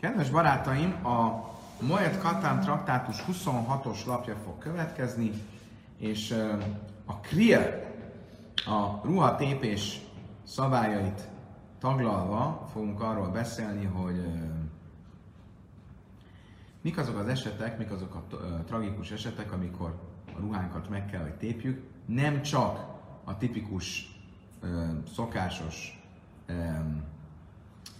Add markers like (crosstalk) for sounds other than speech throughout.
Kedves barátaim, a Moet Katán traktátus 26-os lapja fog következni, és a Kriya, a ruhatépés szabályait taglalva fogunk arról beszélni, hogy mik azok az esetek, mik azok a tragikus esetek, amikor a ruhánkat meg kell, hogy tépjük. Nem csak a tipikus, szokásos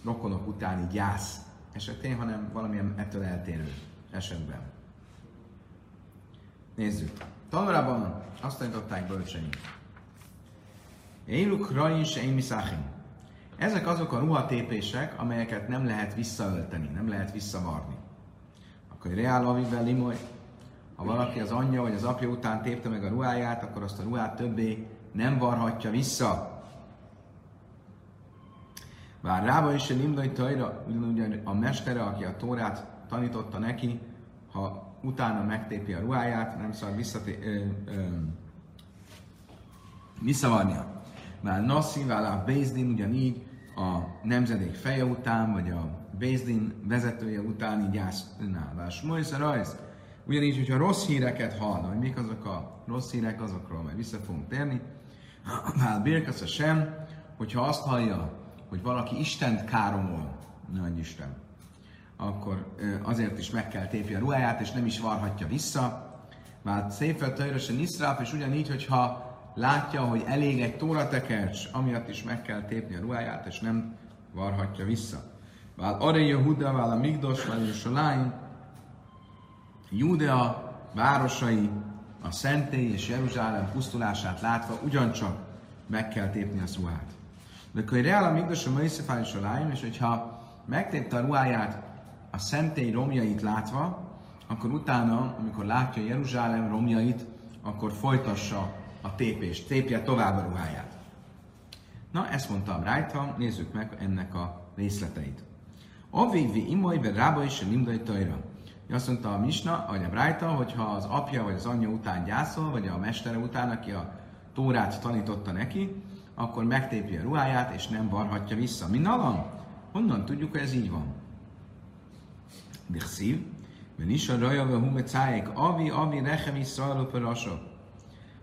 rokonok utáni gyász esetén, hanem valamilyen ettől eltérő esetben. Nézzük. Tanulában azt tanították bölcseink. Éluk rajin se Ezek azok a ruhatépések, amelyeket nem lehet visszaölteni, nem lehet visszavarni. Akkor reál avivel limoly, ha valaki az anyja vagy az apja után tépte meg a ruháját, akkor azt a ruhát többé nem varhatja vissza. Bár rába is Limdai Tajra, ugyanúgy a mestere, aki a Tórát tanította neki, ha utána megtépi a ruháját, nem szabad visszaté- ö, ö, visszavarnia. Már Nassi, a Bézdin ugyanígy a nemzedék feje után, vagy a Bézdin vezetője utáni gyásznál. Bár Smojsz rajz, ugyanígy, hogyha rossz híreket hall, hogy mik azok a rossz hírek, azokról majd vissza fogunk térni. (clears throat) Már Birkasz sem, hogyha azt hallja, hogy valaki Istent káromol, nagy Isten, akkor azért is meg kell tépni a ruháját, és nem is varhatja vissza. Már szépen töjrösen iszráp, és ugyanígy, hogyha látja, hogy elég egy tóratekercs, amiatt is meg kell tépni a ruháját, és nem varhatja vissza. Vál Are Yehuda, vál a Migdos, vál Yerushalayim, Judea városai, a szentély és Jeruzsálem pusztulását látva ugyancsak meg kell tépni a ruhát. Akkor reál a migdos a Moisefáj és hogyha megtépte a ruháját a szentély romjait látva, akkor utána, amikor látja Jeruzsálem romjait, akkor folytassa a tépést, tépje tovább a ruháját. Na, ezt mondtam rajta, nézzük meg ennek a részleteit. Avévi imajve rába is a limdai tajra. Azt mondta a Misna, vagy a Brájta, hogyha az apja vagy az anyja után gyászol, vagy a mestere után, aki a Tórát tanította neki, akkor megtépi a ruháját, és nem varhatja vissza. Mi nalam? Honnan tudjuk, hogy ez így van? Dirszív, mert is a rajave humecáik, avi, avi, rechem is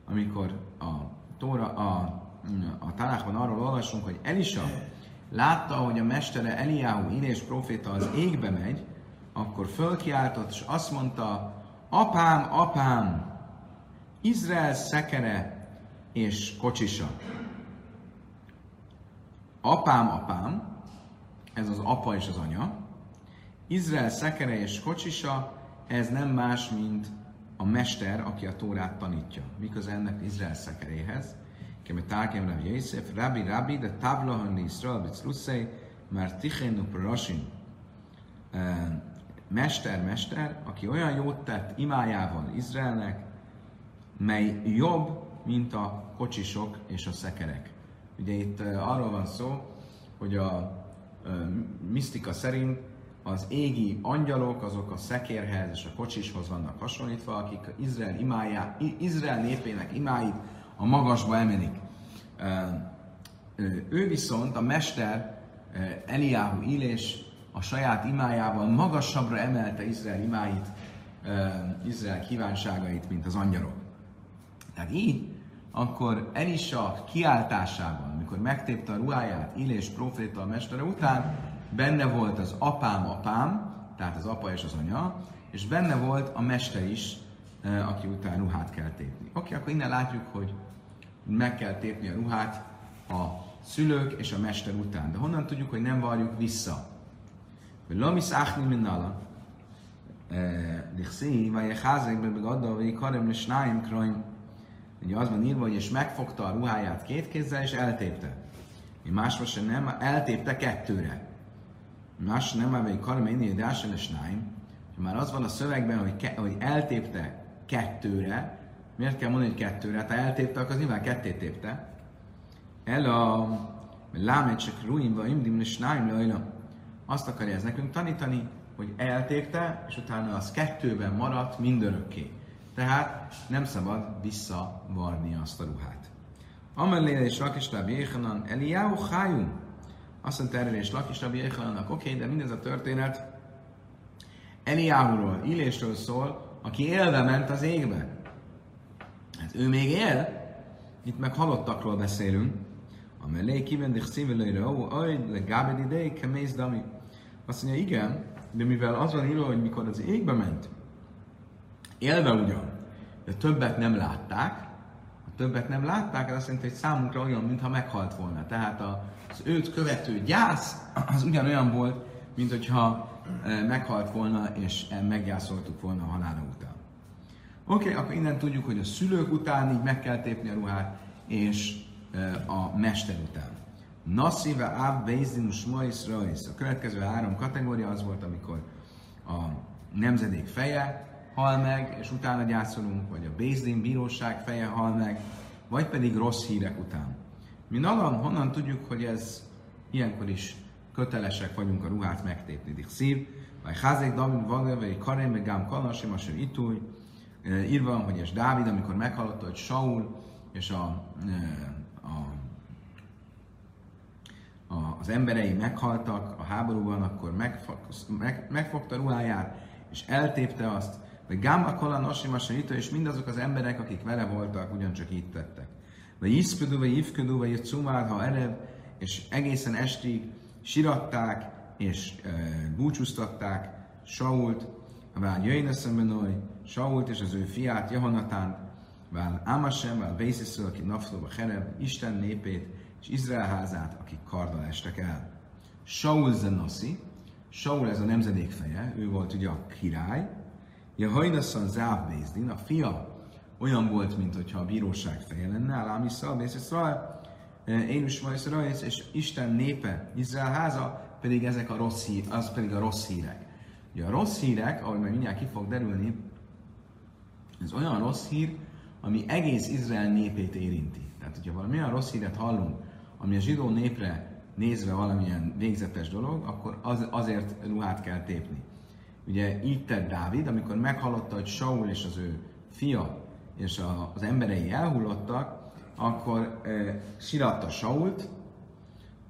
Amikor a Tóra, a, a Tanákban arról olvasunk, hogy Elisa látta, hogy a mestere Eliáhu, Inés proféta az égbe megy, akkor fölkiáltott, és azt mondta, apám, apám, Izrael szekere és kocsisa apám, apám, ez az apa és az anya, Izrael szekere és kocsisa, ez nem más, mint a mester, aki a Tórát tanítja. Miközben ennek Izrael szekeréhez, Keme Tárkem Rav Yosef, Rabbi Rabbi, de Tavlahan Israel Bicluszei, már Tichénu Prarasin. Mester, mester, aki olyan jót tett imájával Izraelnek, mely jobb, mint a kocsisok és a szekerek. Ugye itt arról van szó, hogy a misztika szerint az égi angyalok, azok a szekérhez és a kocsishoz vannak hasonlítva, akik Izrael, imájá, Izrael népének imáit a magasba emelik. Ő viszont, a mester Eliáhu Illés a saját imájával magasabbra emelte Izrael imáit, Izrael kívánságait, mint az angyalok. Tehát így akkor Elisa kiáltásában, amikor megtépte a ruháját Illés proféta a mestere után, benne volt az apám apám, tehát az apa és az anya, és benne volt a mester is, eh, aki után ruhát kell tépni. Oké, akkor innen látjuk, hogy meg kell tépni a ruhát a szülők és a mester után. De honnan tudjuk, hogy nem varjuk vissza? Lamis achni minnala. Dichszi, vagy egy házekben meg adda, karem kraim Ugye az van írva, hogy és megfogta a ruháját két kézzel, és eltépte. Mi másra sem nem, eltépte kettőre. Más nem egy karméni, de náim. Már az van a szövegben, hogy, ke, hogy eltépte kettőre, miért kell mondani, hogy kettőre? Hát ha eltépte, akkor az nyilván kettét tépte. El a lámecsek ruimba imdim náim Azt akarja ez nekünk tanítani, hogy eltépte, és utána az kettőben maradt mindörökké. Tehát nem szabad visszavarni azt a ruhát. Amelére és Lakis Rabbi Jéhanan, Eliyahu Hájum. Azt mondta erre és Lakis Rabbi Jéhanannak, oké, okay, de mindez a történet Eliáhuról, Illésről szól, aki élve ment az égbe. Hát ő még él, itt meg halottakról beszélünk. Amelé kivendik szívelőre, ó, aj, le gábed idei, kemész dami. Azt mondja, igen, de mivel az van írva, hogy mikor az égbe ment, élve ugyan, de többet nem látták, a többet nem látták, ez azt jelenti, hogy számunkra olyan, mintha meghalt volna. Tehát az őt követő gyász az ugyanolyan volt, mint hogyha e, meghalt volna, és e, meggyászoltuk volna a halála után. Oké, okay, akkor innen tudjuk, hogy a szülők után így meg kell tépni a ruhát, és e, a mester után. Nassziva Áv Bézdinus Mois Rajsz. A következő három kategória az volt, amikor a nemzedék feje hal meg, és utána gyászolunk, vagy a Bézdin bíróság feje hal meg, vagy pedig rossz hírek után. Mi nalam, honnan tudjuk, hogy ez ilyenkor is kötelesek vagyunk a ruhát megtépni. szív, vagy házék David vagy Karem, vagy Gám Kalasim, Asher Itúj, írva, hogy és Dávid, amikor meghallotta, hogy Saul és a, a az emberei meghaltak a háborúban, akkor megfog, meg, megfogta ruháját, és eltépte azt, vagy Gamma Kola Nosimasa és mindazok az emberek, akik vele voltak, ugyancsak így tettek. Vagy Iszködő, vagy Ivködő, vagy Cumár, ha erev, és egészen estig siratták, és e, búcsúztatták Sault, vál jöjjön eszembenoj, Sault és az ő fiát, Jehonatánt, vál Ámasem, vál Vészisző, aki Naflóba Hereb, Isten népét, és Izrael házát, akik karddal estek el. Saul Zenoszi, Saul ez a nemzedék feje, ő volt ugye a király, Ja hajnaszan Záv Bézdin, a fia olyan volt, mint hogyha a bíróság feje lenne, Álám Iszal, Bész Iszrael, én is Vajsz és Isten népe, Izrael háza, pedig ezek a rossz hír, az pedig a rossz hírek. Ugye a rossz hírek, ahogy majd mindjárt ki fog derülni, ez olyan rossz hír, ami egész Izrael népét érinti. Tehát, hogyha valami olyan rossz híret hallunk, ami a zsidó népre nézve valamilyen végzetes dolog, akkor az, azért ruhát kell tépni. Ugye így tett Dávid, amikor meghallotta, hogy Saul és az ő fia és a, az emberei elhullottak, akkor e, siratta Sault,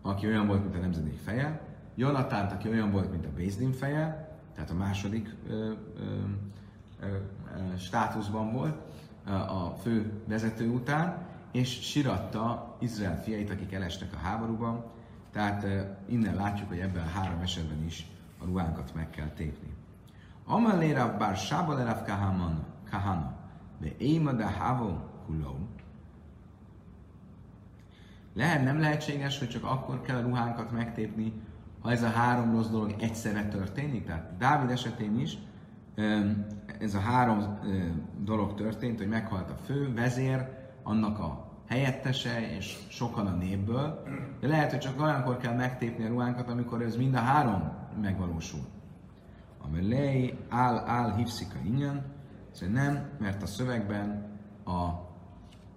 aki olyan volt, mint a nemzedék feje, Jonatánt, aki olyan volt, mint a Bézdin feje, tehát a második ö, ö, ö, ö, státuszban volt a fő vezető után, és siratta Izrael fiait, akik elestek a háborúban. Tehát innen látjuk, hogy ebben a három esetben is a ruhánkat meg kell tépni. Amalé bár sába lerav kahana, de éma de havo huló. Lehet, nem lehetséges, hogy csak akkor kell a ruhánkat megtépni, ha ez a három rossz dolog egyszerre történik. Tehát Dávid esetén is ez a három dolog történt, hogy meghalt a fő vezér, annak a helyettese és sokan a népből, de lehet, hogy csak olyankor kell megtépni a ruhánkat, amikor ez mind a három megvalósul. A melej áll, áll, hívszika ingyen, szóval nem, mert a szövegben a,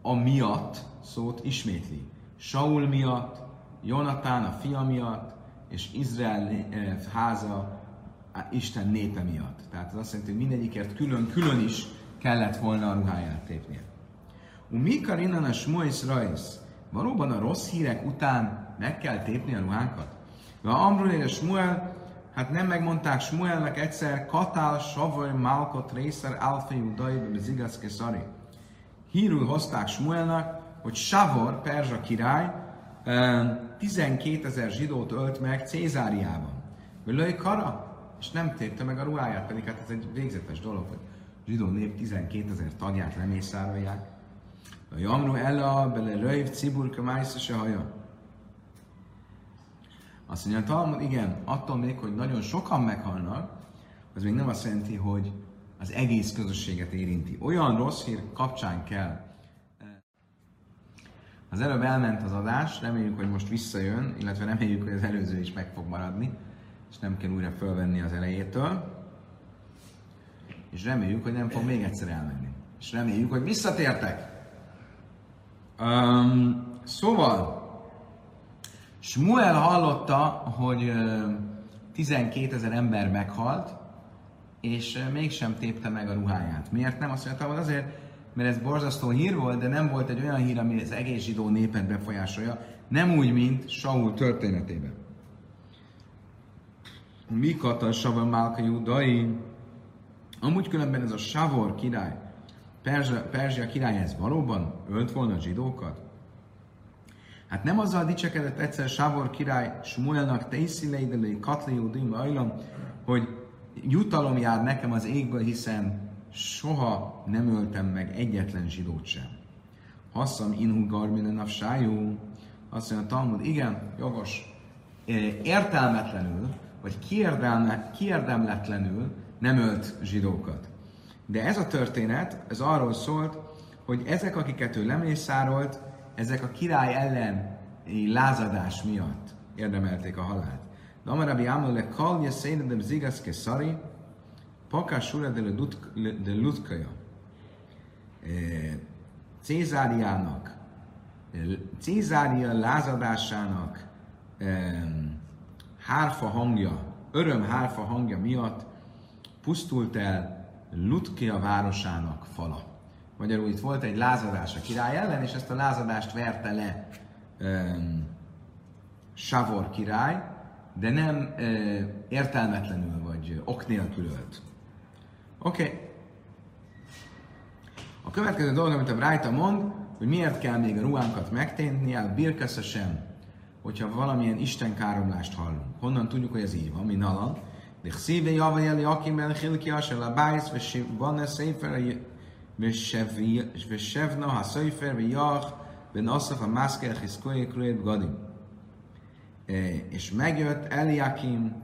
a miatt szót ismétli. Saul miatt, Jonatán a fia miatt, és Izrael eh, háza Isten népe miatt. Tehát az azt jelenti, hogy mindegyikért külön-külön is kellett volna a ruháját tépnie. Umikar innen a smois rajsz. Valóban a rossz hírek után meg kell tépni a ruhánkat? Va Amrul és Smuel, hát nem megmondták Smuelnek egyszer, Katál, Savoj, Malkot, Részer, Alfejú, Dajbe, Zigasz, Szari. Hírül hozták Smuelnak, hogy Savor, Perzsa király, 12 ezer zsidót ölt meg Cézáriában. Völői kara, és nem tépte meg a ruháját, pedig hát ez egy végzetes dolog, hogy zsidó nép 12 ezer tagját lemészárolják. A jamru ella bele röjv ciburka májsza haja. Azt mondja, Talmud, igen, attól még, hogy nagyon sokan meghalnak, az még nem azt jelenti, hogy az egész közösséget érinti. Olyan rossz hír kapcsán kell. Az előbb elment az adás, reméljük, hogy most visszajön, illetve reméljük, hogy az előző is meg fog maradni, és nem kell újra fölvenni az elejétől. És reméljük, hogy nem fog még egyszer elmenni. És reméljük, hogy visszatértek. Um, szóval, Smuel hallotta, hogy 12 ezer ember meghalt, és mégsem tépte meg a ruháját. Miért nem? Azt mondta, hogy azért, mert ez borzasztó hír volt, de nem volt egy olyan hír, ami az egész zsidó népet befolyásolja, nem úgy, mint Saul történetében. mi kata Savor Málka. Amúgy különben ez a Savor király, Perzsia, Perzsia király ez valóban ölt volna a zsidókat? Hát nem azzal dicsekedett egyszer Savor király Smuelnak Teiszileidelei Katli Judim Ajlam, hogy jutalom jár nekem az égből, hiszen soha nem öltem meg egyetlen zsidót sem. Hasszam inhu garminen a sájú. Azt mondja a Talmud, igen, jogos. Értelmetlenül, vagy kiérdemle, kiérdemletlenül nem ölt zsidókat. De ez a történet, ez arról szólt, hogy ezek, akiket ő lemészárolt, ezek a király ellen lázadás miatt érdemelték a halált. De Amarabi Amole Kalja Szénedem Zigaszke Szari, Pakás Ura de Lutkaja. Cézáriának, Cézária lázadásának hárfa hangja, öröm hárfa hangja miatt pusztult el Lutkia városának fala. Magyarul itt volt egy lázadás a király ellen, és ezt a lázadást verte le um, Savor király, de nem uh, értelmetlenül vagy ok nélkül ölt. Oké. Okay. A következő dolog, amit a Brájta mond, hogy miért kell még a ruhánkat megténtni, el birkesz sem, hogyha valamilyen Isten káromlást hallunk. Honnan tudjuk, hogy ez így van, mi nalan? De szíve java jeli akim ben hilki asel a bájsz, és van-e széfer, ושבנה הסופר ויח בנוסח המסקר חזקוי קרוי בגודים. És megjött Eliakim,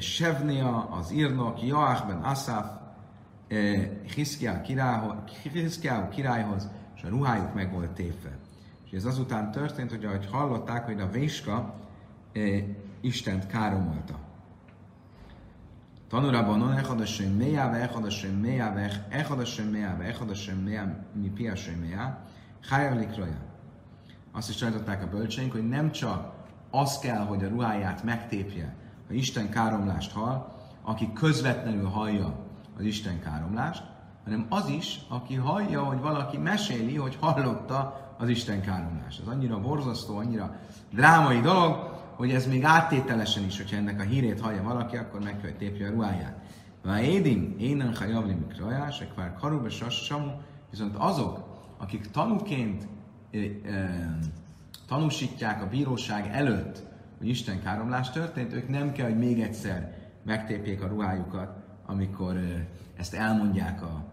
Sevnia, az írnok, Joach ben Asaf, Hiszkiáhu királyhoz, és a ruhájuk meg volt tépve. És ez azután történt, hogy ahogy hallották, hogy a Véska Istent káromolta. Tanulában on echad Hashem meja, ve echad Hashem meja, ve echad Hashem meja, ve echad Hashem meja, mi pi Hashem meja, chayav likroja. Azt is tanították a bölcseink, hogy nem csak az kell, hogy a ruháját megtépje, ha Isten káromlást hall, aki közvetlenül hallja az Isten káromlást, hanem az is, aki hallja, hogy valaki meséli, hogy hallotta az Isten káromlást. Ez annyira borzasztó, annyira drámai dolog, hogy ez még áttételesen is, hogyha ennek a hírét hallja valaki, akkor meg kell, tépje a ruháját. Vá édim, énen hajavli mikrajá, se kvár karuba samu, viszont azok, akik tanúként e, e, tanúsítják a bíróság előtt, hogy Isten káromlás történt, ők nem kell, hogy még egyszer megtépjék a ruhájukat, amikor e, ezt elmondják a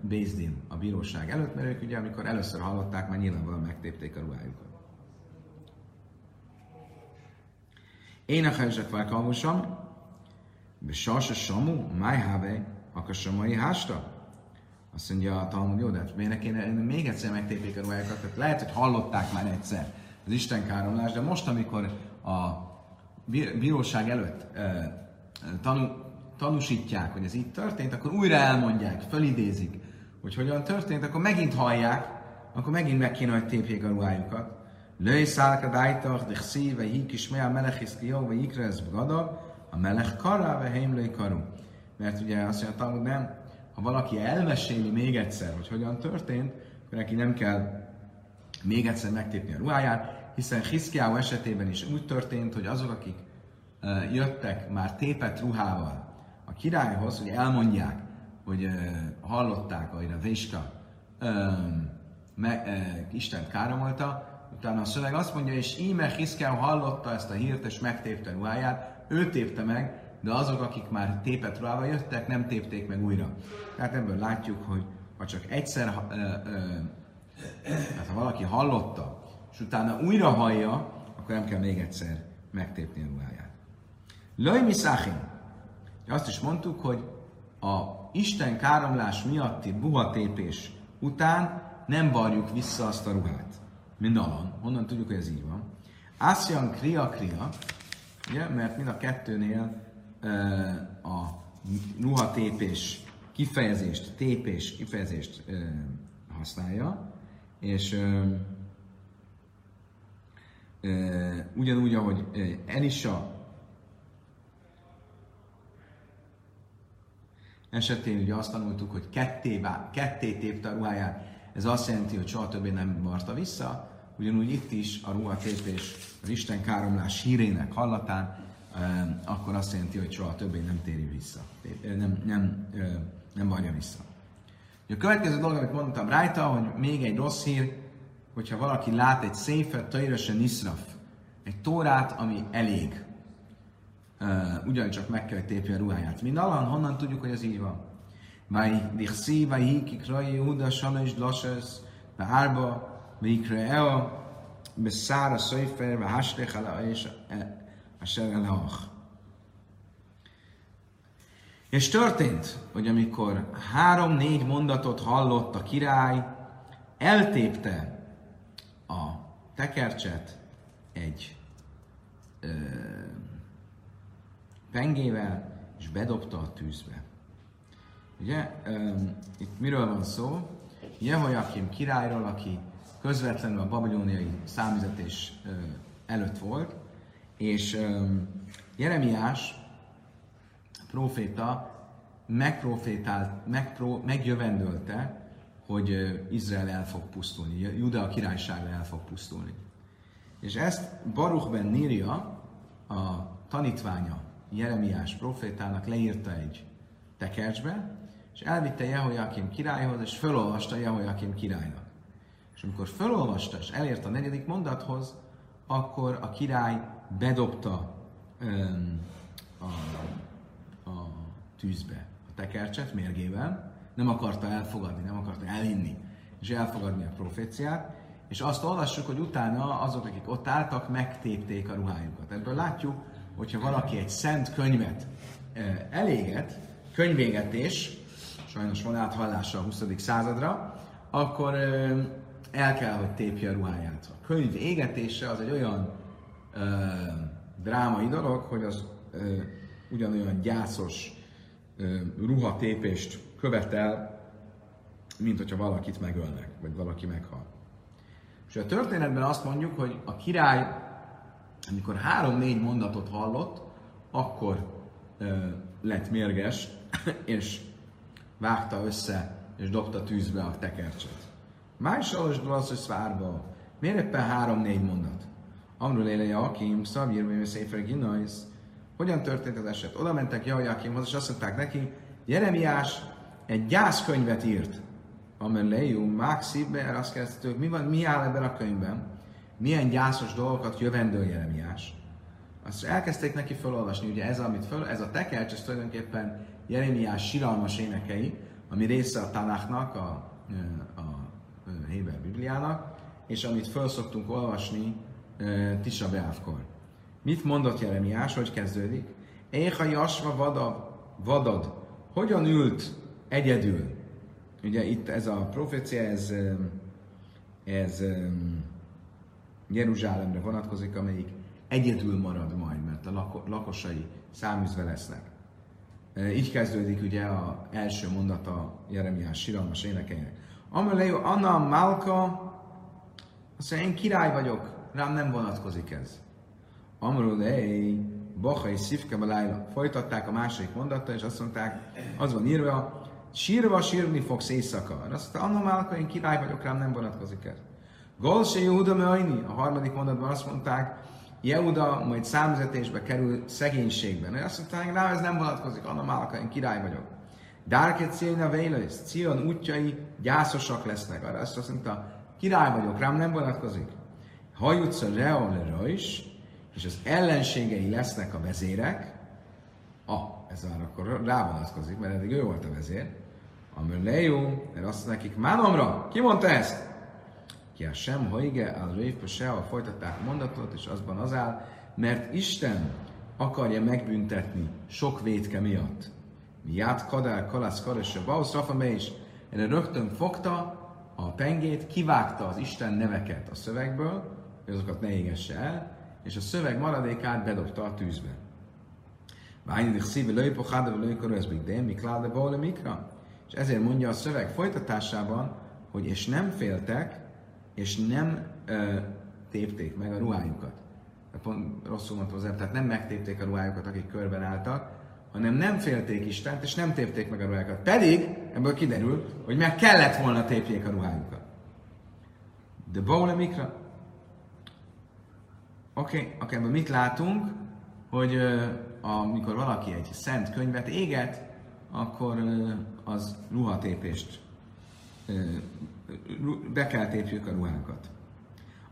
Bézdin a bíróság előtt, mert ők ugye, amikor először hallották, már nyilvánvalóan megtépték a ruhájukat. Én a helyzet vár kalmusom, de sasa samu, máj háve, akkor samai hásta. Azt mondja a Talmud, jó, de hát miért kéne még egyszer megtépik a ruhájukat? Tehát lehet, hogy hallották már egyszer az Isten káromlást, de most, amikor a bíróság előtt e, tanú, tanúsítják, hogy ez így történt, akkor újra elmondják, fölidézik, hogy hogyan történt, akkor megint hallják, akkor megint meg kéne, hogy tépjék a ruhájukat. Löj szálka dájtach, de xí, ve hí kismé a melech hiszkió, ve ikrez gada, a melech kará, ve heimlői karu. Mert ugye azt mondja, hogy nem, ha valaki elmeséli még egyszer, hogy hogyan történt, akkor neki nem kell még egyszer megtépni a ruháját, hiszen Hiszkiáó esetében is úgy történt, hogy azok, akik uh, jöttek már tépet ruhával a királyhoz, hogy elmondják, hogy uh, hallották, ahogy a Véska uh, me, Isten káromolta, Utána a szöveg azt mondja, és íme Hiszkel hallotta ezt a hírt, és megtépte ruháját, ő tépte meg, de azok, akik már tépet ruhával jöttek, nem tépték meg újra. Tehát ebből látjuk, hogy ha csak egyszer, ö, ö, tehát ha valaki hallotta, és utána újra hallja, akkor nem kell még egyszer megtépni a ruháját. Löj Miszachin. Azt is mondtuk, hogy a Isten káromlás miatti buhatépés után nem varjuk vissza azt a ruhát mint alan. Honnan tudjuk, hogy ez így van? Ásjan kria kria, ugye, mert mind a kettőnél a ruha tépés kifejezést, tépés kifejezést használja, és ugyanúgy, ahogy Elisa esetén ugye azt tanultuk, hogy ketté, ketté tépte a ruháját, ez azt jelenti, hogy soha többé nem varta vissza, ugyanúgy itt is a ruhatépés az Isten káromlás hírének hallatán akkor azt jelenti, hogy soha többé nem téri vissza. Nem, nem, nem varja vissza. A következő dolog, amit mondtam rajta, hogy még egy rossz hír, hogyha valaki lát egy széfet, tajrösen niszraf, egy tórát, ami elég, ugyancsak meg kell, hogy tépje a ruháját. Mi nalan, honnan tudjuk, hogy ez így van? Júda, sanos, lasses, be árba, vai kreo, be szára, szöjfer, be haslech, ala, és a serelach. És történt, hogy amikor három-négy mondatot hallott a király, eltépte a tekercset egy ö, pengével, és bedobta a tűzbe. Ugye, ö, itt miről van szó? Jehoiakim királyról, aki közvetlenül a babiloniai számüzetés ö, előtt volt, és ö, Jeremiás proféta megprofétált, megpró, megjövendölte, hogy Izrael el fog pusztulni, Juda királysága el fog pusztulni. És ezt Baruch ben Níria, a tanítványa Jeremiás profétának leírta egy tekercsbe, és elvitte Jehoiakim királyhoz, és felolvasta Jehoiakim királynak. És amikor felolvasta, és elért a negyedik mondathoz, akkor a király bedobta um, a, a tűzbe a tekercset mérgével, nem akarta elfogadni, nem akarta elinni, és elfogadni a proféciát, és azt olvassuk, hogy utána azok, akik ott álltak, megtépték a ruhájukat. Ebből látjuk, hogyha valaki egy szent könyvet eléget, könyvégetés, sajnos van áthallása a 20. századra, akkor el kell, hogy tépje a ruháját. A könyv égetése az egy olyan ö, drámai dolog, hogy az ö, ugyanolyan gyászos ö, ruhatépést követel, mint hogyha valakit megölnek, vagy valaki meghal. És a történetben azt mondjuk, hogy a király, amikor három-négy mondatot hallott, akkor ö, lett mérges, és vágta össze, és dobta tűzbe a tekercset. Más salos dolasz, hogy szvárba. Miért éppen három-négy mondat? Amról éle Akim, Szabír, vagy Széfer. Hogyan történt az eset? Oda mentek Jajakimhoz, és azt mondták neki, Jeremiás egy gyászkönyvet írt. Amelejú, Máxibbe, azt kérdezték, mi, van, mi áll ebben a könyvben? Milyen gyászos dolgokat jövendő Jeremiás? Azt elkezdték neki felolvasni, ugye ez, amit föl, ez a tekercs, ez tulajdonképpen Jeremiás siralmas énekei, ami része a Tanáknak, a, a Héber Bibliának, és amit föl szoktunk olvasni uh, Tisa Beávkor. Mit mondott Jeremiás, hogy kezdődik? Éha jasva vadad, vadad, hogyan ült egyedül? Ugye itt ez a profécia, ez, ez Jeruzsálemre vonatkozik, amelyik egyedül marad majd, mert a lakosai száműzve lesznek. Így kezdődik ugye a első mondata Jeremiás siralmas énekeinek. Amelejó Anna Malka, azt mondja, én király vagyok, rám nem vonatkozik ez. Amrulei, Bachai Szivke Balájla. Folytatták a második mondattal, és azt mondták, az van írva, sírva sírni fogsz éjszaka. Azt mondta, Anna Malka, én király vagyok, rám nem vonatkozik ez. Golse Jehuda Meajni, a harmadik mondatban azt mondták, Jehuda majd számzetésbe kerül szegénységben. Azt mondták, rám ez nem vonatkozik, Anna Malka, én király vagyok. Dárket Ciona Véleis, Cion útjai gyászosak lesznek. Arra azt, mondta, király vagyok, rám nem vonatkozik. Hajutsz a Reol is, és az ellenségei lesznek a vezérek. Ah, ez már akkor rá vonatkozik, mert eddig ő volt a vezér. Amör lejó, mert azt nekik, mánomra, ki mondta ezt? Ki a sem haige, a révpe se, a folytatták mondatot, és azban az áll, mert Isten akarja megbüntetni sok vétke miatt. Miát kadál, kalász, karesse, bausz, rafa is. Erre rögtön fogta a pengét, kivágta az Isten neveket a szövegből, hogy azokat ne égesse el, és a szöveg maradékát bedobta a tűzbe. Ványidik szíve lőjpo, háda, lőjkor, ez még de, mikláda, baule, mikra. És ezért mondja a szöveg folytatásában, hogy és nem féltek, és nem ö, tépték meg a ruhájukat. Pont rosszul mondta az tehát nem megtépték a ruhájukat, akik körben álltak, hanem nem félték Istent, és nem tépték meg a ruhájukat. Pedig ebből kiderül, hogy meg kellett volna tépjék a ruhájukat. De Baule Mikra? Oké, okay, akkor mit látunk? hogy ö, amikor valaki egy szent könyvet éget, akkor ö, az ruhatépést, ö, be kell tépjük a ruhánkat.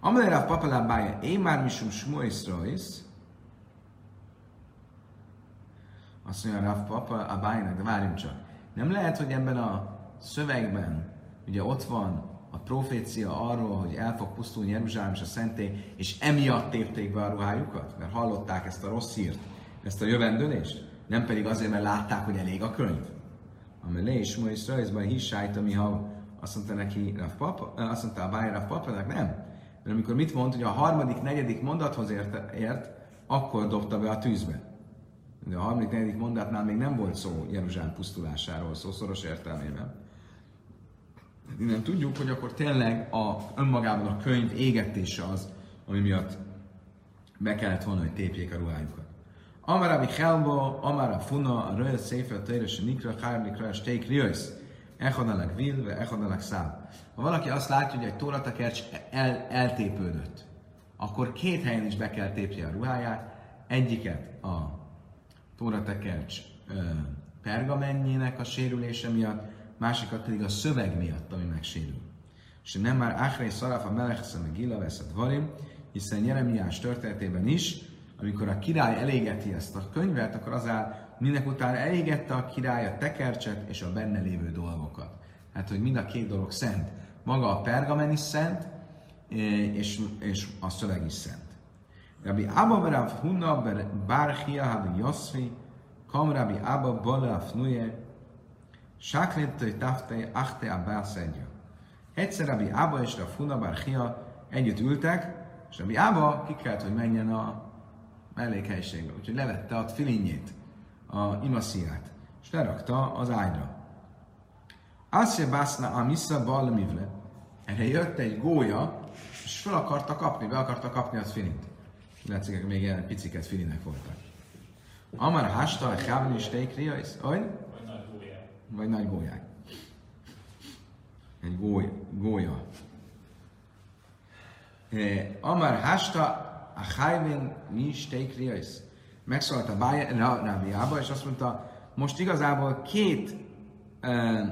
Amelere a papalábája, én már misum smois rajsz, azt mondja Rav Papa a bájnak, de várjunk csak. Nem lehet, hogy ebben a szövegben, ugye ott van a profécia arról, hogy el fog pusztulni Jeruzsálem és a szentély, és emiatt tépték be a ruhájukat, mert hallották ezt a rossz hírt, ezt a jövendőlést, nem pedig azért, mert látták, hogy elég a könyv. Ami le is ma is rajzban hissájt, ami ha azt mondta neki Rav Papa, azt mondta a Báj Rav Papának, nem. Mert amikor mit mond, hogy a harmadik, negyedik mondathoz ért, ért akkor dobta be a tűzbe. De a harmadik, negyedik mondatnál még nem volt szó Jeruzsálem pusztulásáról, szó szoros értelmében. Innen tudjuk, hogy akkor tényleg a, önmagában a könyv égetése az, ami miatt be kellett volna, hogy tépjék a ruhájukat. Amarabi Helbo, Amara Funa, a Röjt Széfer, Tejrös, Nikra, Hárli, Kra, Steak, Echodalag Vil, ve Echodalag Szál. Ha valaki azt látja, hogy egy tóratakercs el, eltépődött, akkor két helyen is be kell tépje a ruháját. Egyiket a tóratekercs pergamenjének a sérülése miatt, másikat pedig a szöveg miatt, ami megsérül. És nem már Achrei Szaraf a Melechszem Gila veszett Varim, hiszen Jeremiás történetében is, amikor a király elégeti ezt a könyvet, akkor az áll, minek után elégette a király a tekercset és a benne lévő dolgokat. Hát, hogy mind a két dolog szent. Maga a pergamen is szent, és, és a szöveg is szent. Rabbi Abba berav Hunna bar Chia havi Yosfi, kam Rabbi Abba bala afnuje, Sáklintai tafte achte a bászedja. Egyszer Rabbi Abba és Rav Hunna bar Chia együtt ültek, és Rabbi Abba ki kellett, hogy menjen a mellékhelyiségbe. Úgyhogy levette a filinjét, a imasziát, és lerakta az ágyra. Se bászna a balmivle. Erre jött egy gólya, és fel akarta kapni, be akarta kapni a filint. Látszik, még ilyen piciket filinek voltak. Amar hásta, a hávni is teikriais, hogy? Vagy nagy gólyák. Egy góly, gólya. Eh, Amar hásta, a hávin mi is teikriais. Megszólalt a Rábiába, és azt mondta, most igazából két uh,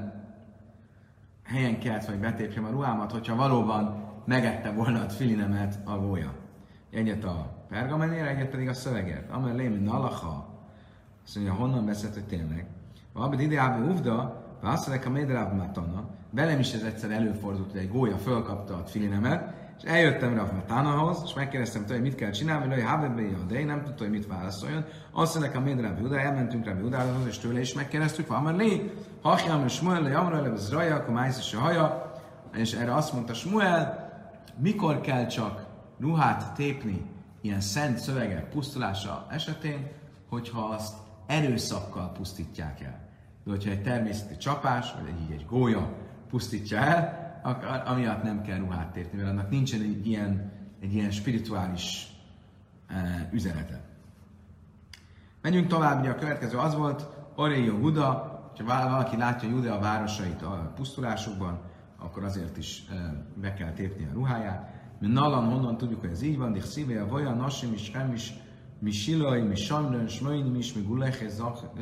helyen kellett, hogy betépjem a ruhámat, hogyha valóban megette volna a filinemet a gólya. Egyet a pergamenére, egyet pedig a szövegért. Amely lémi nalacha, azt mondja, honnan beszélt, hogy tényleg. Abed ideába uvda, vászolek a médráb matana, velem is ez egyszer előfordult, hogy egy gólya fölkapta a filinemet, és eljöttem Rav Matánahoz, és megkérdeztem tőle, hogy mit kell csinálni, hogy Habebbe de én nem tudta, hogy mit válaszoljon. Azt mondják, a Médráb Judá, elmentünk Rabbi Judához, és tőle is megkérdeztük, ha már lé, Hachjám és Smuel, le Amra, le az Raja, akkor Májsz a haja, és erre azt mondta Smuel, mikor kell csak ruhát tépni ilyen szent szövegek pusztulása esetén, hogyha azt erőszakkal pusztítják el. De hogyha egy természeti csapás, vagy egy, egy gólya pusztítja el, amiatt nem kell ruhát tépni, mert annak nincsen egy ilyen, egy ilyen spirituális e, üzenete. Menjünk tovább, ugye a következő az volt, Oreio Huda, ha valaki látja Judea városait a pusztulásokban, akkor azért is e, be kell tépni a ruháját. Mi nalan honnan tudjuk, hogy ez így van, de szíve a vaja, nasim is, sem is, mi silaj, mi samrön, smöjnim is, mi guleche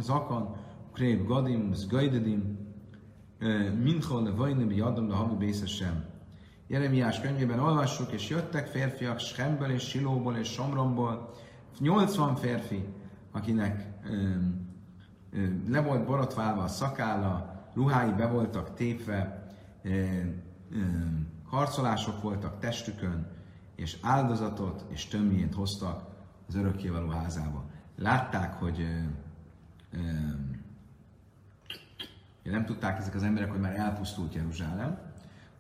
zakan, krév gadim, zgajdedim, minchol le vajnim, jadom, le havi bészesem. Jeremiás könyvében olvassuk, és jöttek férfiak Schemből és Silóból és Somromból, 80 férfi, akinek le volt borotválva a szakálla, ruhái be voltak tépve, harcolások voltak testükön, és áldozatot és tömjént hoztak az örökkévaló házába. Látták, hogy ö, nem tudták ezek az emberek, hogy már elpusztult Jeruzsálem.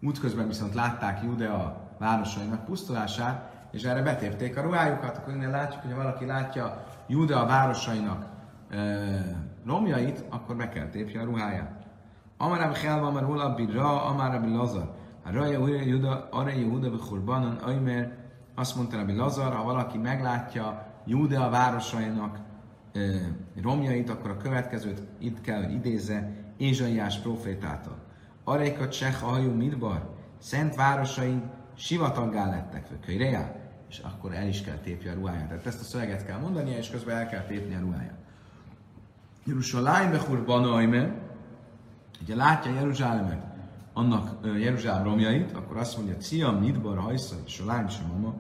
Útközben viszont látták Judea városainak pusztulását, és erre betépték a ruhájukat. Akkor innen látjuk, hogy valaki látja Judea városainak ö, romjait, akkor be kell tépje a ruháját. Amarabi Helva, Amar Ulabi Ra, Amarabi Lazar. Raja Juda, Ara Yehuda Bechurbanan, Aimer, azt mondta Rabbi Lazar, ha valaki meglátja Judea városainak e, romjait, akkor a következőt itt kell, hogy idézze Ézsaiás profétától. Aréka Cseh Ahajú Midbar, szent városai sivataggá lettek, Köjreá, és akkor el is kell tépje a ruháját. Tehát ezt a szöveget kell mondania, és közben el kell tépni a ruháját. Jeruzsálem bechur banaime, ugye látja Jeruzsálemet, annak Jeruzsálem romjait, akkor azt mondja, Cion, Midbar, Hajszal, Soláim, Mama.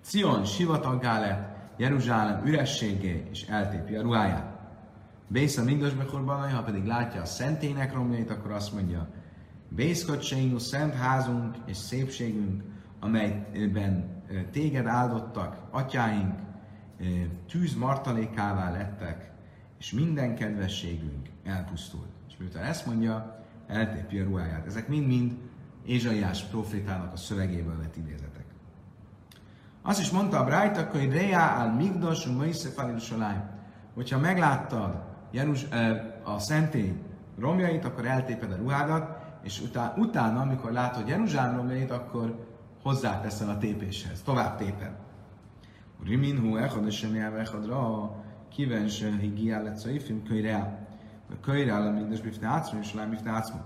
Cion sivataggá lett, Jeruzsálem ürességé, és eltépi a ruháját. Bész a Migdos ha pedig látja a szentének romjait, akkor azt mondja, Bészkocsainu szent házunk és szépségünk, amelyben téged áldottak, atyáink, tűz martalékává lettek, és minden kedvességünk elpusztult. És miután ezt mondja, eltépi a ruháját. Ezek mind-mind Ézsaiás profétának a szövegéből vett idézetek. Azt is mondta a Brájta, hogy Reá al Migdos, Moise Hogyha megláttad Jeruz, a szentély romjait, akkor eltéped a ruhádat, és utána, utána amikor látod Jeruzsálem romjait, akkor hozzáteszel a tépéshez, tovább téped. Rimin hu echad és sem echadra, kiven se higiál lett szaifim kölyre kölyre áll, mindes bifne átszom, és lám bifne átszom.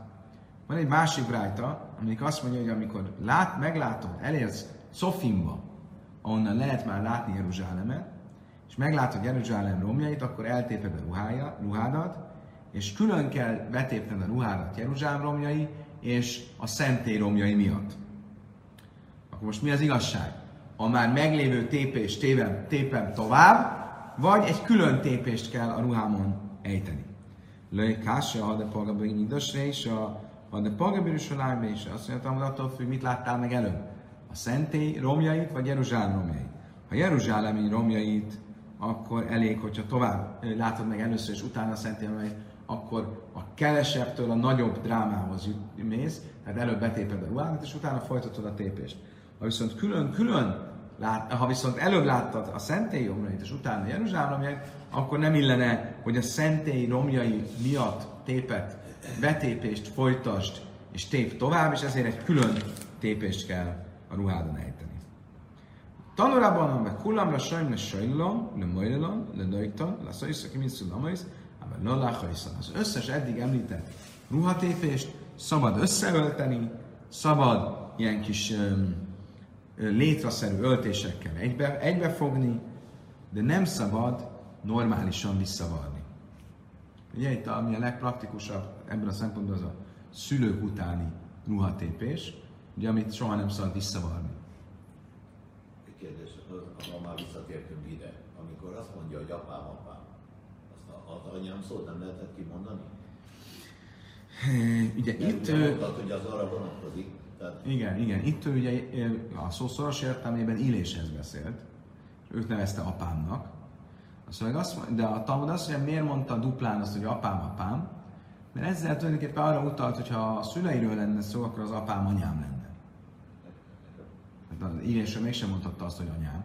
Van egy másik rájta, amik azt mondja, hogy amikor lát, meglátod, elérsz Szofimba, ahonnan lehet már látni Jeruzsálemet, és meglátod Jeruzsálem romjait, akkor eltéped a ruhája, ruhádat, és külön kell betépned a ruhádat Jeruzsálem romjai és a szentély romjai miatt. Akkor most mi az igazság? A már meglévő tépést tépem, tépem tovább, vagy egy külön tépést kell a ruhámon ejteni. Löj kása, ha de pagabői mindösre is, a de pagabőrös a is. Azt mondja, hogy attól függ, mit láttál meg előbb. A szentély romjait, vagy Jeruzsálem romjait. Ha Jeruzsálemi romjait, akkor elég, hogyha tovább látod meg először, és utána a szentély romjait, akkor a kevesebbtől a nagyobb drámához mész, tehát előbb betéped a ruhádat, és utána folytatod a tépést. Ha viszont külön-külön lát, ha viszont előbb láttad a szentély romjait, és utána Jeruzsálem akkor nem illene, hogy a szentély romjai miatt tépet, betépést folytasd, és tép tovább, és ezért egy külön tépést kell a ruhádon ejteni. Tanulában, meg kullamra sajnle sajlom, le majlom, le dajta, le szajsz, aki mint szulamajsz, ám le Az összes eddig említett ruhatépést szabad összeölteni, szabad ilyen kis um, létraszerű öltésekkel egybe, egybefogni, de nem szabad normálisan visszavarni. Ugye itt ami a legpraktikusabb ebben a szempontból az a szülők utáni ruhatépés, ugye amit soha nem szabad visszavarni. Kérdés, ha már visszatértünk ide, amikor azt mondja, hogy apám, apám, azt az anyám szót nem lehetett kimondani? Ugye De itt... Mondtad, hogy az arra vonatkozik, tehát... Igen, igen. Itt ő ugye a szó szoros értelmében Illéshez beszélt. Őt nevezte apámnak. Azt mondja, azt, de a Talmud azt mondja, miért mondta duplán azt, hogy apám, apám? Mert ezzel tulajdonképpen arra utalt, hogy ha a szüleiről lenne szó, akkor az apám anyám lenne. Az Illésről mégsem mondhatta azt, hogy anyám.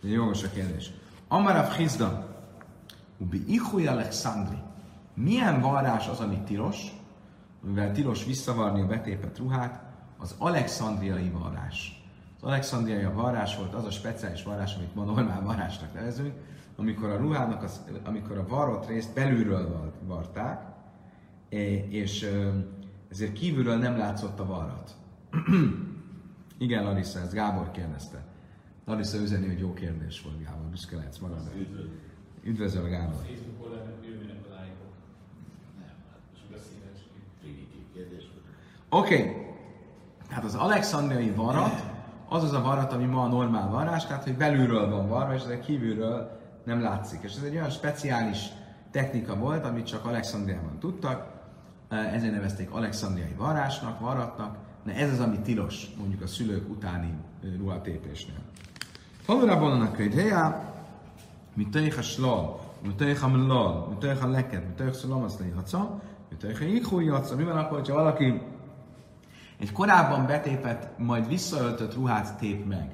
De jogos a kérdés. Amarav Hizda, Ubi Ichuy Alexandri. Milyen varrás az, ami tilos? mivel tilos visszavarni a betépet ruhát, az alexandriai varrás. Az alexandriai varrás volt az a speciális varrás, amit ma normál varrásnak nevezünk, amikor a ruhának, az, amikor a varrott részt belülről varták, és ezért kívülről nem látszott a varrat. (clears throat) Igen, Larissa, ezt Gábor kérdezte. Larissa üzeni, hogy jó kérdés volt, Gábor, büszke lehetsz magadra. Üdvözöl, Gábor. Oké, okay. tehát az alexandriai varat, az az a varat, ami ma a normál varrás, tehát hogy belülről van varva, és ezek kívülről nem látszik. És ez egy olyan speciális technika volt, amit csak Alexandriában tudtak, ezért nevezték alexandriai varrásnak, varatnak, de ez az, ami tilos, mondjuk a szülők utáni ruhatépésnél. Tanulában annak ideje, mi tejha slal, mi tejha mlal, mi tejha leket, mi tejha szalamaszlai haca, mi tejha ikhúj haca. Mi van akkor, hogyha valaki egy korábban betépett, majd visszaöltött ruhát tép meg.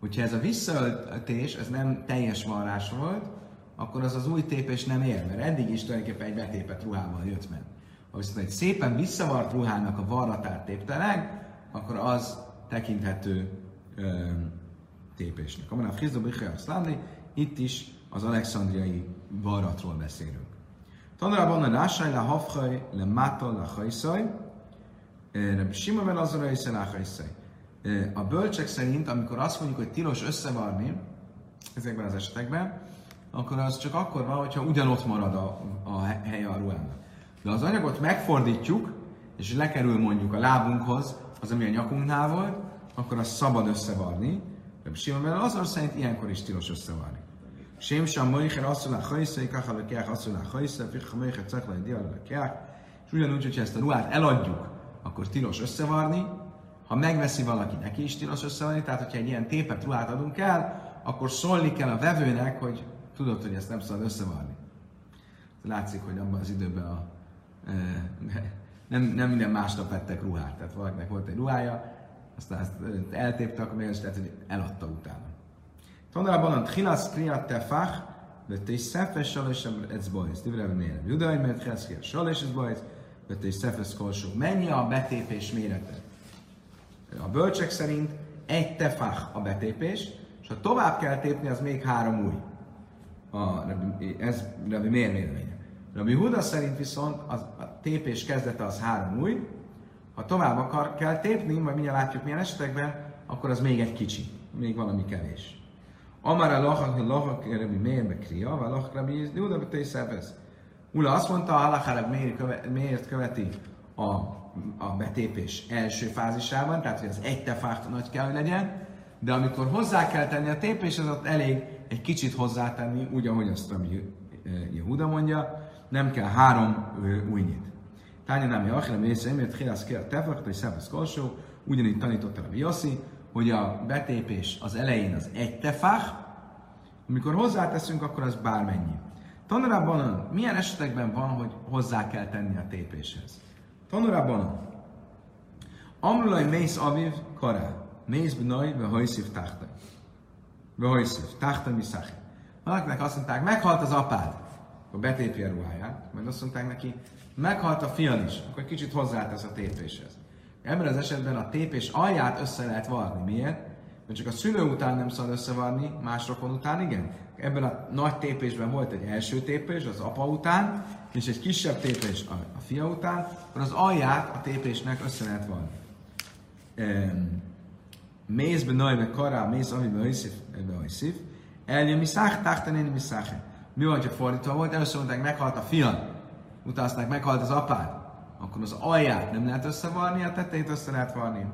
Hogyha ez a visszaöltés, ez nem teljes varrás volt, akkor az az új tépés nem ér, mert eddig is tulajdonképpen egy betépett ruhával jött meg. Ha viszont egy szépen visszavart ruhának a varratát tépte meg, akkor az tekinthető ö, tépésnek. Amara a Frizdobichel itt is az alexandriai varratról beszélünk. Tanulában a Rásály, le Hafhaj, le Máta, le Hajszaj, Rabbi Simon ben Szeláha A bölcsek szerint, amikor azt mondjuk, hogy tilos összevarni, ezekben az esetekben, akkor az csak akkor van, hogyha ugyanott marad a, a helye a ruhának. De az anyagot megfordítjuk, és lekerül mondjuk a lábunkhoz, az, ami a nyakunknál volt, akkor az szabad összevarni. De Simon ben azon szerint ilyenkor is tilos összevarni. Sém sem moicher a hajszai, kacha lekeach asszul a hajszai, fikha moicher cekla egy dialal lekeach. És ugyanúgy, hogyha ezt a ruhát eladjuk, akkor tilos összevarni. Ha megveszi valaki, neki is tilos összevarni. Tehát, hogyha egy ilyen tépet ruhát adunk el, akkor szólni kell a vevőnek, hogy tudod, hogy ezt nem szabad összevarni. Látszik, hogy abban az időben a, nem, nem minden másnap vettek ruhát. Tehát valakinek volt egy ruhája, aztán ezt eltépte, akkor még tehát, eladta utána. Tanulában a tchilasz kriat tefach, de te is szefes salés ez bajsz. Divre mére. Judai, mert tchilasz kriat salés ez bajsz, is szefes kolsó. Mennyi a betépés mérete? A bölcsek szerint egy tefach a betépés, és ha tovább kell tépni, az még három új. A, ez Rabbi miért véleménye? Rabbi Huda szerint viszont az, a tépés kezdete az három új, ha tovább akar, kell tépni, majd mindjárt látjuk milyen esetekben, akkor az még egy kicsi, még valami kevés. Amara lachak, lachak, Rabbi miért bekria, vagy lachak Rabbi Huda betészelvesz. Ula azt mondta, a halakára miért követi a, a betépés első fázisában, tehát hogy az egy tefáht nagy kell, hogy legyen, de amikor hozzá kell tenni a tépés, az ott elég egy kicsit hozzátenni, úgy, ahogy azt a Jehuda mondja, nem kell három újnyit. Tánya nem Jachra, Mésze, mert Hilász ki a tefak, vagy Szevasz Kolsó, ugyanígy tanította a Yossi, hogy a betépés az elején az egy tefach, amikor hozzáteszünk, akkor az bármennyi. Tanulában milyen esetekben van, hogy hozzá kell tenni a tépéshez? Tanulában Amrulai mész aviv kará. Mész bnoj, ve hajszív táhta. Ve hajszív, táhta mi szachi. Valakinek azt mondták, meghalt az apád, akkor betépi a ruháját, majd azt mondták neki, meghalt a fian is, akkor kicsit hozzátesz a tépéshez. Ebben az esetben a tépés alját össze lehet varni. Miért? Mert csak a szülő után nem szabad összevarni, más rokon után igen. Ebben a nagy tépésben volt egy első tépés az apa után, és egy kisebb tépés a, fia után, akkor az alját a tépésnek össze lehet varni. Mész be nőve kará, mész ami be hajszif, eljön mi szách, táhtanéni mi száhe. Mi van, ha fordítva volt? Először mondták, meghalt a fian, utána aztán meghalt az apád. Akkor az alját nem lehet összevarni, a tetejét össze lehet varni.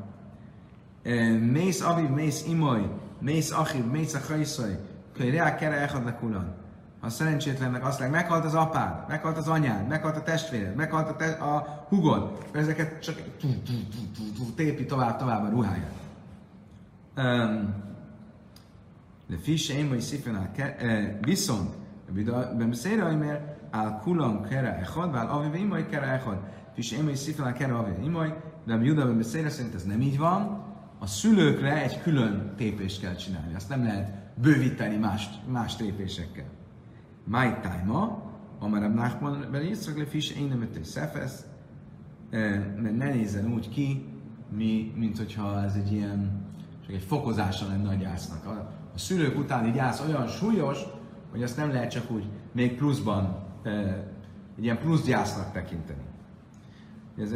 Mész aviv, mész imoly, mész achiv, mész a hajszaj, kölyreák kere echad lekulan. Ha szerencsétlennek azt mondják, meghalt az apád, meghalt az anyád, meghalt a testvéred, meghalt a, te- a hugod, ezeket csak tépi tovább, tovább a ruháját. De fisse én vagy szépen viszont, במסיירה אומר, על כולם קרע אחד ועל אבי ואימוי קרע אחד. כפי שאימוי szépen על קרע אבי ואימוי, de a Juda beszélre szerint ez nem így van, a szülőkre egy külön tépést kell csinálni. Azt nem lehet bővíteni más, más tépésekkel. Mai tájma, amarab Nachman bele Yitzchak le fis én nem szefesz, mert ne nézzen úgy ki, mi, mint hogyha ez egy ilyen, csak egy fokozása lenne a gyásznak. A, a szülők utáni gyász olyan súlyos, hogy azt nem lehet csak úgy még pluszban, egy ilyen plusz gyásznak tekinteni. Ez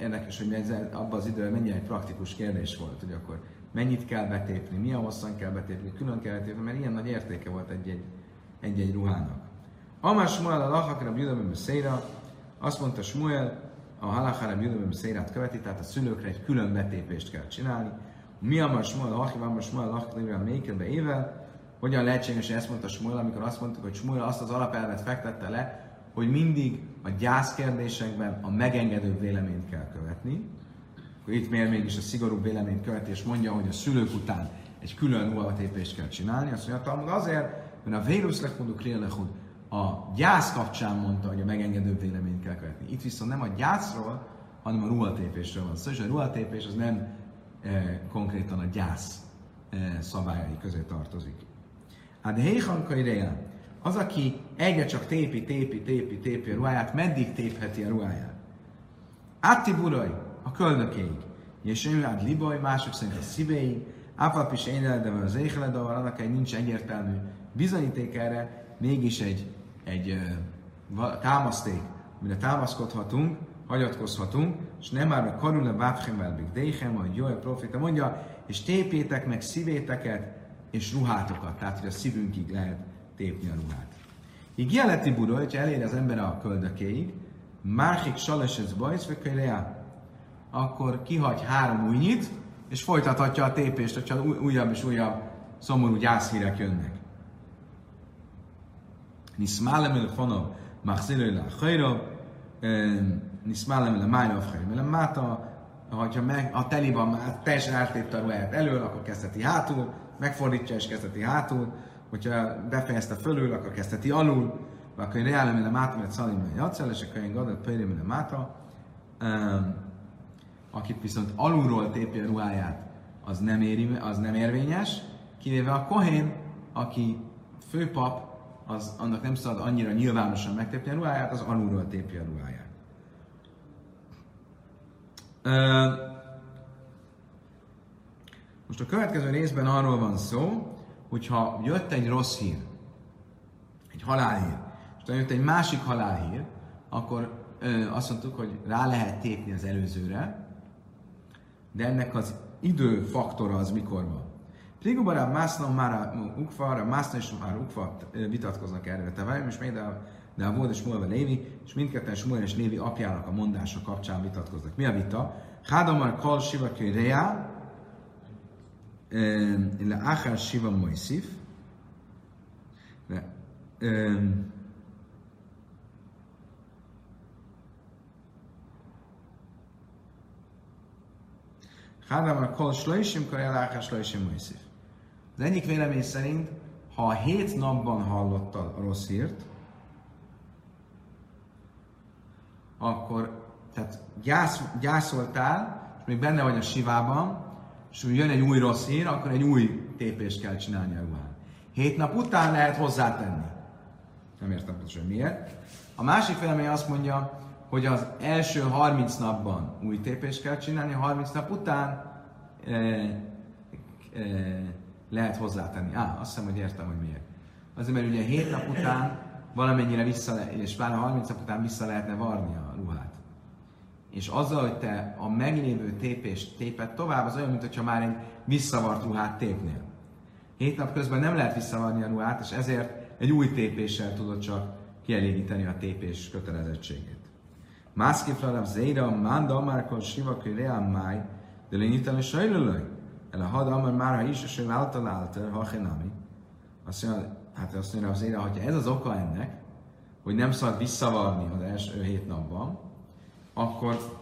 érdekes, hogy ez abban az időben mennyire egy praktikus kérdés volt, hogy akkor mennyit kell betépni, milyen hosszan kell betépni, külön kell betépni, mert ilyen nagy értéke volt egy-egy, egy-egy ruhának. Amár Smuel a Lachakra Bjudabem Széra, azt mondta Smuel, a Halachara Bjudabem Szérát követi, tehát a szülőkre egy külön betépést kell csinálni. Mi Amár Smuel, Lachim, Amár Smuel, Lachim, Mékelbe ével, hogyan lehetséges, hogy ezt mondta Smuel, amikor azt mondtuk, hogy Smuel azt az alapelvet fektette le, hogy mindig a gyászkérdésekben a megengedő véleményt kell követni. Akkor itt miért mégis a szigorú véleményt követi, és mondja, hogy a szülők után egy külön ruhatépést kell csinálni. Azt mondja, Talmud azért, mert a vírus lechuduk lélechud a gyász kapcsán mondta, hogy a megengedő véleményt kell követni. Itt viszont nem a gyászról, hanem a ruhatépésről van szó, szóval, és a ruhatépés az nem e, konkrétan a gyász e, szabályai közé tartozik. Hát Héhan Kaireja, az, aki egyre csak tépi, tépi, tépi, tépi a ruháját, meddig tépheti a ruháját? Átti Buraj, a köldökéig. És hát Libaj, mások szerint a szívéig, Áfap is én de az éheledavar, annak egy nincs egyértelmű bizonyíték erre, mégis egy, egy uh, támaszték, mire támaszkodhatunk, hagyatkozhatunk, és nem már a báfhem velbik déhem, jó a profita mondja, és tépjétek meg szívéteket és ruhátokat, tehát hogy a szívünkig lehet tépni a ruhát. Így jeleti buro, hogyha elér az ember a köldökéig, másik salesez bajsz, vagy akkor kihagy három újnyit, és folytathatja a tépést, hogyha újabb és újabb szomorú gyászhírek jönnek. Niszmálem el fonov, machzilő le hajrov, niszmálem le májnov hajrov, hogyha meg, a teli van, már teljesen áttépte a ruháját elől, akkor kezdheti hátul, megfordítja és kezdheti hátul, hogyha befejezte fölül, akkor kezdheti alul, akkor én reálem le máta, mert szalim jacel, és akkor én gadat le máta, akit viszont alulról tépi a ruháját, az nem, éri, az nem érvényes, kivéve a kohén, aki főpap, az annak nem szabad annyira nyilvánosan megtépni a ruháját, az alulról tépi a ruháját. Most a következő részben arról van szó, hogyha jött egy rossz hír, egy halálhír, és jött egy másik halálhír, akkor ö, azt mondtuk, hogy rá lehet tépni az előzőre, de ennek az időfaktora az mikor van. Prigubará mászna már ukva, a mászna és már ukva vitatkoznak erről te és még de, de a volt és Mulva Lévi, és mindketten Smuel és Lévi apjának a mondása kapcsán vitatkoznak. Mi a vita? Hádomar kal siva rea, achar siva moisif, Hádám a kol slöjsim, kajaláka slöjsim moisif. Az egyik vélemény szerint, ha a hét napban hallottad a rossz hírt, akkor tehát gyász, gyászoltál, és még benne vagy a sivában, és jön egy új rossz hír, akkor egy új tépést kell csinálni a ruhán. Hét nap után lehet hozzátenni. Nem értem pontosan miért. A másik vélemény azt mondja, hogy az első 30 napban új tépést kell csinálni, 30 nap után e, e, lehet hozzátenni. Á, azt hiszem, hogy értem, hogy miért. Azért, mert ugye 7 nap után valamennyire vissza, le, és pláne 30 nap után vissza lehetne varni a ruhát. És azzal, hogy te a meglévő tépést téped tovább, az olyan, mintha már egy visszavart ruhát tépnél. Hét nap közben nem lehet visszavarni a ruhát, és ezért egy új tépéssel tudod csak kielégíteni a tépés kötelezettségét. Mászkifra Rav Zéra, Manda Amarkon Siva Real Máj, de lényítani sajlőlőj. El a had Amar már, ha is, és ő által ha chenami. Azt mondja, hát azt mondja Rav Zéra, hogyha ez az oka ennek, hogy nem szabad visszavarni az első hét napban, akkor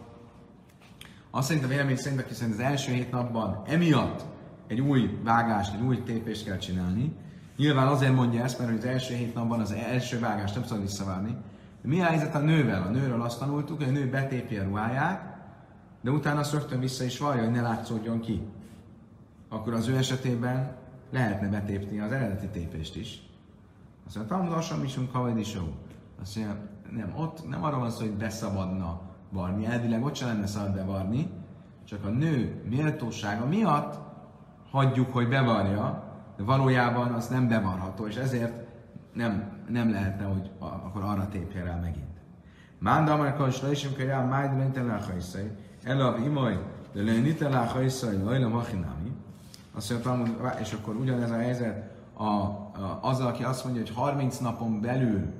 azt szerint a vélemény szerint, aki szerint az első hét napban emiatt egy új vágást, egy új tépést kell csinálni, nyilván azért mondja ezt, mert az első hét napban az első vágást nem szabad visszavárni, mi a helyzet a nővel? A nőről azt tanultuk, hogy a nő betépi a ruháját, de utána azt rögtön vissza is vallja, hogy ne látszódjon ki. Akkor az ő esetében lehetne betépni az eredeti tépést is. Azt mondja, Talmud Asam Misum Kavadisó. Azt mondja, nem, ott nem arra van szó, hogy beszabadna varni. Elvileg ott sem lenne szabad bevarni, csak a nő méltósága miatt hagyjuk, hogy bevarja, de valójában az nem bevarható, és ezért nem, nem lehetne, hogy akkor arra tépje rá megint. Mánda már kajs lejsim kell rá, májd lente le hajszai, elav imaj, de le nite le hajszai, lajla machinami. Azt mondtam, és akkor ugyanez a helyzet a, a, azzal, aki azt mondja, hogy 30 napon belül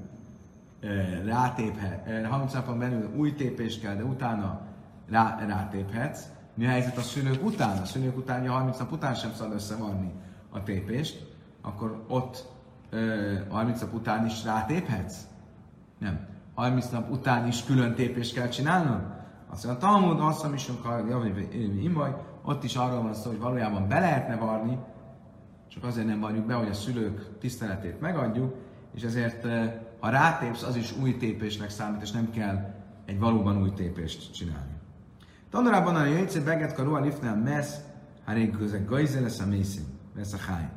rátéphet, e, 30 napon belül új tépést kell, de utána rá, rátéphetsz. Mi a helyzet a szülők után? A szülők után, 30 nap után sem szabad összevarni a tépést, akkor ott 30 nap után is rátéphetsz? Nem. 30 nap után is külön tépést kell csinálnod? Azt mondja, a Talmud azt mondja, hogy imbaj, ott is arról van szó, hogy valójában be lehetne varni, csak azért nem varjuk be, hogy a szülők tiszteletét megadjuk, és ezért, ha rátépsz, az is új tépésnek számít, és nem kell egy valóban új tépést csinálni. Tanulában a jöjjtse beget karua lifnel mesz, hát rég közeg gajze lesz a mészin, lesz a hány.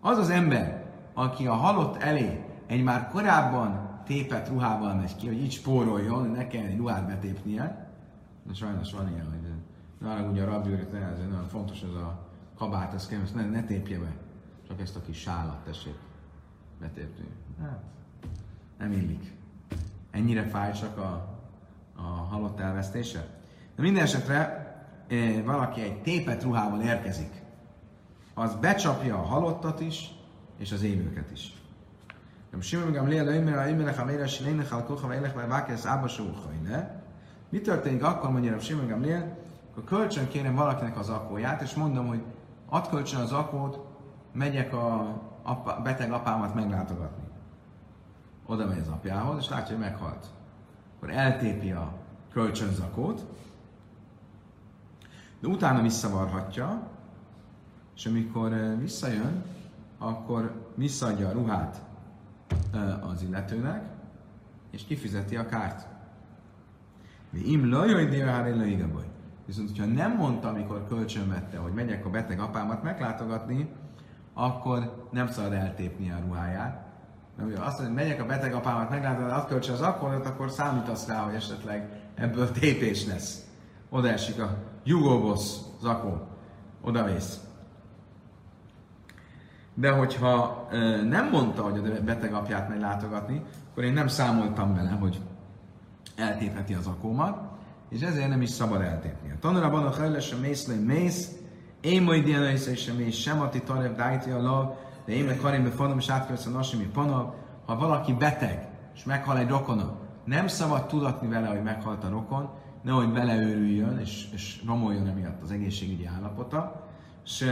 Az az ember, aki a halott elé egy már korábban tépett ruhával megy ki, hogy így spóroljon, ne kell egy ruhát betépnie. De sajnos van ilyen, hogy nálam ugye a rabbi ez nagyon fontos ez a kabát, ezt kell, ne, ne tépje be. Csak ezt a kis sálat tessék betépni. Hát, nem illik. Ennyire fáj csak a, a halott elvesztése? De minden esetre eh, valaki egy tépet ruhával érkezik, az becsapja a halottat is, és az élőket is. Nem Simon Gamliel Leimer, a Imelech, a Méres, Lének, a Kocha, Vélech, vagy Vákesz, Ába, Sóhajne. Mi történik akkor, mondja a Simon Gamliel, akkor kölcsön kérem valakinek az akóját, és mondom, hogy add kölcsön az akót, megyek a apa, beteg apámat meglátogatni. Oda megy az apjához, és látja, hogy meghalt. Akkor eltépi a kölcsönzakót, de utána visszavarhatja, és amikor eh, visszajön, akkor visszaadja a ruhát eh, az illetőnek, és kifizeti a kárt. Mi im lajoj dévehár Viszont, hogyha nem mondta, amikor kölcsön vette, hogy megyek a beteg apámat meglátogatni, akkor nem szabad eltépni a ruháját. Nem, azt mondja, hogy megyek a beteg apámat meglátogatni, azt kölcsön az akkorot, akkor számítasz rá, hogy esetleg ebből tépés lesz. Oda esik a jugóbosz zakó. Oda vész. De hogyha ö, nem mondta, hogy a beteg apját megy látogatni, akkor én nem számoltam vele, hogy eltépheti az akómat, és ezért nem is szabad eltépni. A tanulában a hajlás a mész, mész, én majd ilyen is sem mész, sem ati tarev dájti a lav, de én meg karim befanom, és átkövesz a nasimi panav. Ha valaki beteg, és meghal egy rokona, nem szabad tudatni vele, hogy meghalt a rokon, nehogy beleőrüljön, és, és romoljon emiatt az egészségügyi állapota, és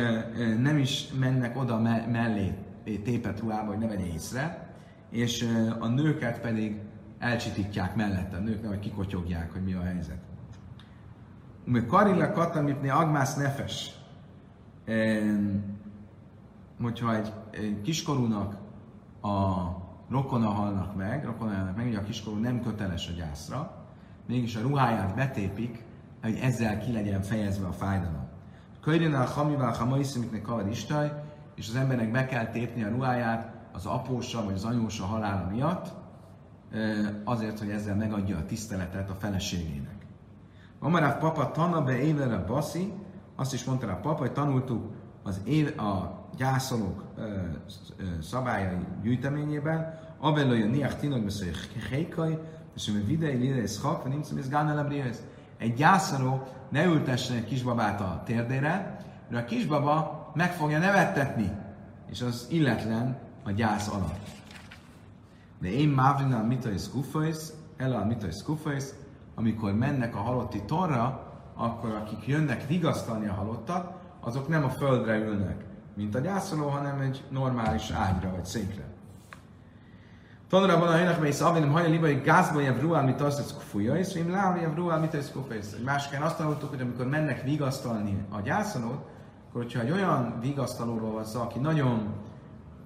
nem is mennek oda mellé tépet ruhába, hogy ne vegye észre, és a nőket pedig elcsitítják mellette, a nők nem, hogy kikotyogják, hogy mi a helyzet. Mert Karilla katamipné agmász nefes, hogyha egy kiskorúnak a rokona halnak meg, rokona halnak meg, ugye a kiskorú nem köteles a gyászra, mégis a ruháját betépik, hogy ezzel ki legyen fejezve a fájdalom. Köjjön a hamival hamaiszimiknek kavar istaj, és az embernek be kell tépni a ruháját az apósa vagy az anyósa halála miatt, azért, hogy ezzel megadja a tiszteletet a feleségének. Amaráv papa tana be évere baszi, azt is mondta a papa, hogy tanultuk az év, a gyászolók szabályai gyűjteményében, Avelőjön niach tinok beszél hékaj, és mi videi lidész hak, vagy nincs ez gánelebrihez. Egy gyászoló ne ültessen egy kisbabát a térdére, mert a kisbaba meg fogja nevettetni, és az illetlen a gyász alatt. De én mávrinál mitai skufajsz, el a mitai skufajsz, amikor mennek a halotti torra, akkor akik jönnek vigasztalni a halottat, azok nem a földre ülnek, mint a gyászoló, hanem egy normális ágyra vagy székre. Tanulra van a helynek, mely szavénem hajja libai gázba jev ruál, mit azt ez fújja, és én láv jev ruál, mit ez kufész. Másikán azt tanultuk, hogy amikor mennek vigasztalni a gyászolót, akkor hogyha egy olyan vigasztalóról van szó, aki nagyon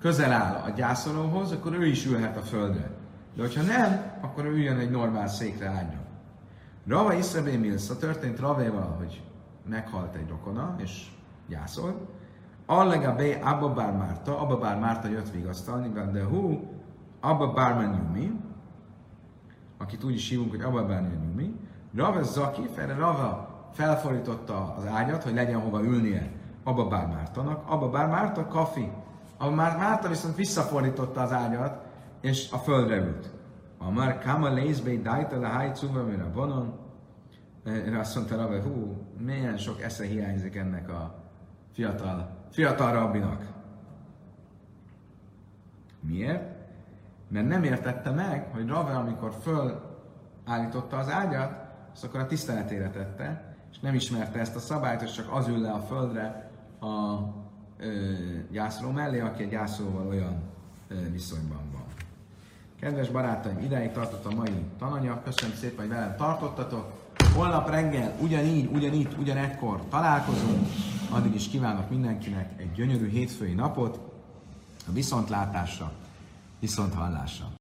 közel áll a gyászolóhoz, akkor ő is ülhet a földre. De hogyha nem, akkor ő üljön egy normál székre ágyra. Rava Iszrebé Milsza történt Ravéval, hogy meghalt egy rokona, és gyászolt. Allega B. Abba Bár Márta, Abba Bár Márta jött vigasztalni, de hú, Abba Bárman Nyumi, akit úgy is hívunk, hogy Abba Bárman Nyumi, Rava Zaki, erre Rava felfordította az ágyat, hogy legyen hova ülnie Abba Bár Mártanak. Abba Bár Márta, Kafi. Abba Bár Márta viszont visszafordította az ágyat, és a földre ült. A már Kama Lézbé Dajta le Háj Cuva, mire vonon, erre azt mondta Rava, hú, milyen sok esze hiányzik ennek a fiatal, fiatal rabbinak. Miért? Mert nem értette meg, hogy Rave, amikor fölállította az ágyat, azt akkor a tiszteletére tette, és nem ismerte ezt a szabályt, és csak az ül le a földre a ö, gyászoló mellé, aki egy gyászolóval olyan ö, viszonyban van. Kedves barátaim, ideig tartott a mai tananyag, köszönöm szépen, hogy velem tartottatok. Holnap reggel ugyanígy, ugyanígy, ugyanekkor találkozunk. Addig is kívánok mindenkinek egy gyönyörű hétfői napot, a viszontlátásra, viszont.